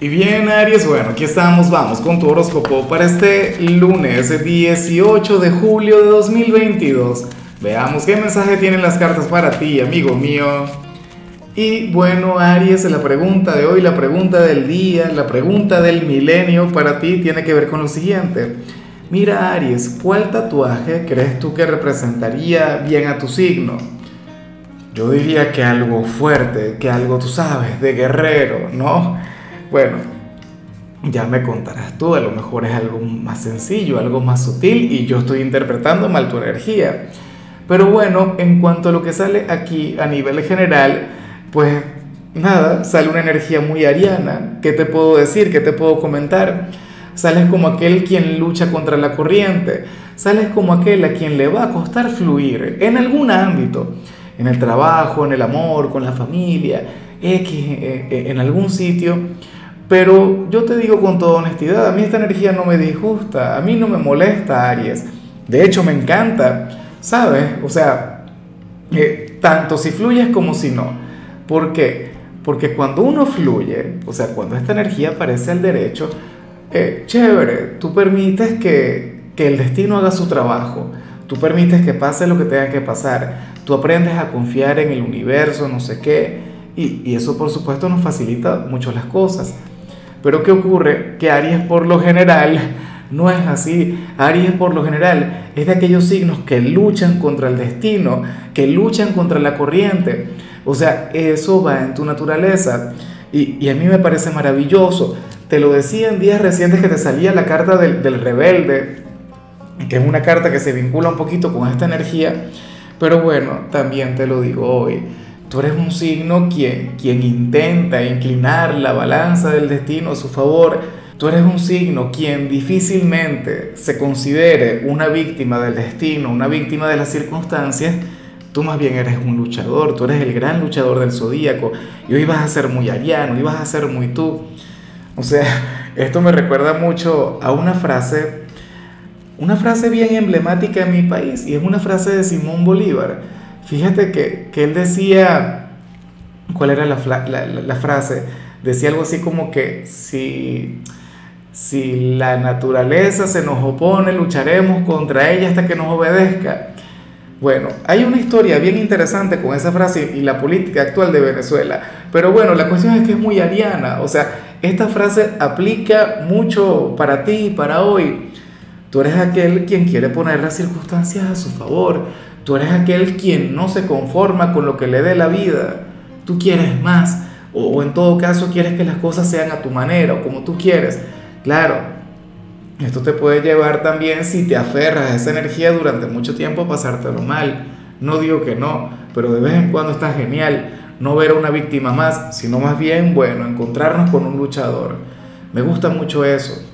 Y bien, Aries, bueno, aquí estamos, vamos con tu horóscopo para este lunes 18 de julio de 2022. Veamos qué mensaje tienen las cartas para ti, amigo mío. Y bueno, Aries, la pregunta de hoy, la pregunta del día, la pregunta del milenio para ti tiene que ver con lo siguiente. Mira, Aries, ¿cuál tatuaje crees tú que representaría bien a tu signo? Yo diría que algo fuerte, que algo, tú sabes, de guerrero, ¿no? Bueno, ya me contarás tú, a lo mejor es algo más sencillo, algo más sutil y yo estoy interpretando mal tu energía. Pero bueno, en cuanto a lo que sale aquí a nivel general, pues nada, sale una energía muy ariana. ¿Qué te puedo decir? ¿Qué te puedo comentar? Sales como aquel quien lucha contra la corriente. Sales como aquel a quien le va a costar fluir en algún ámbito. En el trabajo, en el amor, con la familia, X, eh, eh, en algún sitio pero yo te digo con toda honestidad, a mí esta energía no me disgusta, a mí no me molesta Aries. De hecho, me encanta, ¿sabes? O sea, eh, tanto si fluyes como si no. ¿Por qué? Porque cuando uno fluye, o sea, cuando esta energía aparece al derecho, eh, chévere, tú permites que, que el destino haga su trabajo, tú permites que pase lo que tenga que pasar, tú aprendes a confiar en el universo, no sé qué, y, y eso por supuesto nos facilita mucho las cosas. Pero ¿qué ocurre? Que Aries por lo general no es así. Aries por lo general es de aquellos signos que luchan contra el destino, que luchan contra la corriente. O sea, eso va en tu naturaleza. Y, a mí me parece maravilloso. Te lo decía en días recientes que te salía la carta del, rebelde, que es una carta que se vincula un poquito con esta energía. Pero bueno, también te lo digo hoy. Tú eres un signo quien, quien intenta inclinar la balanza del destino a su favor. Tú eres un signo quien difícilmente se considere una víctima del destino, una víctima de las circunstancias. Tú más bien eres un luchador, tú eres el gran luchador del zodíaco. Y hoy vas a ser muy ariano, y vas a ser muy tú. O sea, esto me recuerda mucho a una frase, una frase bien emblemática en mi país, y es una frase de Simón Bolívar Fíjate que, él decía, ¿cuál era la, frase? Decía algo así como que si, si la naturaleza se nos opone, lucharemos contra ella hasta que nos obedezca. Bueno, hay una historia bien interesante con esa frase y la política actual de Venezuela, pero bueno, la cuestión es que es muy ariana, o sea, esta frase aplica mucho para ti y para hoy. Tú eres aquel quien quiere poner las circunstancias a su favor, Tú eres aquel quien no se conforma con lo que le dé la vida. Tú quieres más. O, en todo caso quieres que las cosas sean a tu manera o como tú quieres. Claro, esto te puede llevar también si te aferras a esa energía durante mucho tiempo a pasártelo mal. No digo que no, pero de vez en cuando está genial no ver a una víctima más, sino más bien, bueno, encontrarnos con un luchador. Me gusta mucho eso.